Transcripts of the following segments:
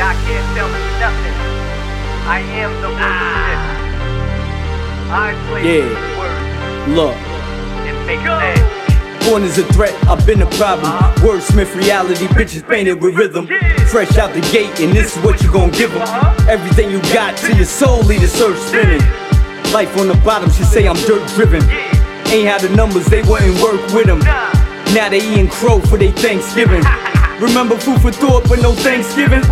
Y'all can't tell me nothing. I am the bullshit. Ah. I play Yeah. these words Look. and make sense. Born as a threat, I've been a problem. Uh-huh. Wordsmith reality, bitches painted with rhythm. Fresh out the gate, and this is what you gon' give them. Uh-huh. Everything you got to your soul, lead the search spinning. Life on the bottom she say I'm dirt driven. Ain't had the numbers, they wouldn't work with them. Now they eating crow for their Thanksgiving. Remember food for thought, but no Thanksgiving?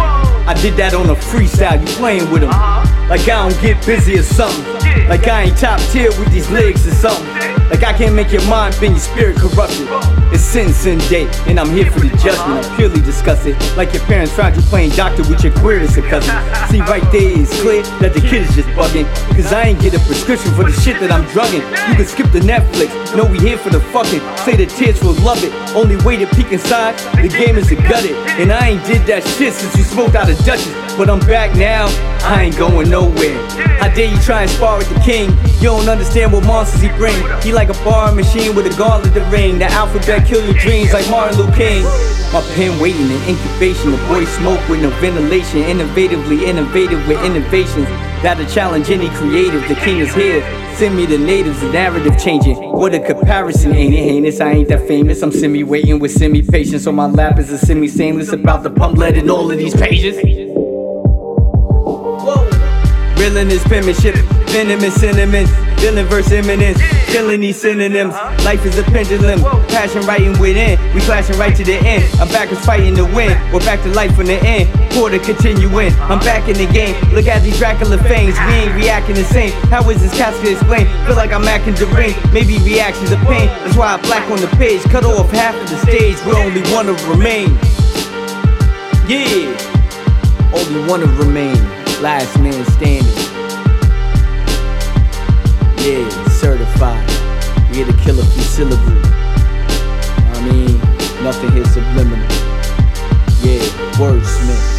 I did that on a freestyle, you playing with them. Uh-huh. Like I don't get busy or something. Like I ain't top tier with these lyrics or something. Like I can't make your mind bend your spirit corrupted. Sentencing day, and I'm here for the judgment. I purely discuss it. Like your parents found you playing doctor with your queerness or cousin. See, right there it's clear that the kid is just bugging. Cause I ain't get a prescription for the shit that I'm drugging. You can skip the Netflix, know we here for the fucking. Say the tears will love it. Only way to peek inside, the game is to gut it. And I ain't did that shit since you smoked out of Dutchess. But I'm back now, I ain't going nowhere. How dare you try and spar with the king? You don't understand what monsters he bring. He like a bar machine with a gauntlet to ring. The alphabet kill your dreams like Martin Luther King. My pen waiting in incubation. The boy smoke with no ventilation. Innovatively innovative with innovations that'll challenge any creative. The king is here. Send me the natives, the narrative changing. What a comparison, ain't it heinous? I ain't that famous. I'm semi waiting with semi patience. On my lap is a semi stainless about the pump lead in all of these pages. Reeling is penmanship, venomous sentiments, dealing verse imminence, killing these synonyms. Life is a pendulum, passion writing within. We clashing right to the end. I'm backwards fighting to win. We're back to life from the end. Quarter continuing. I'm back in the game. Look at these Dracula fangs. We ain't reacting the same. How is this casket explained? Feel like I'm acting deranged. Maybe reactions of pain. That's why I black on the page. Cut off half of the stage. Where only one will remain. Yeah. Only one will remain. Last man standing. Yeah, certified. We had to kill a few syllables. I mean, nothing here subliminal. Yeah, wordsmith.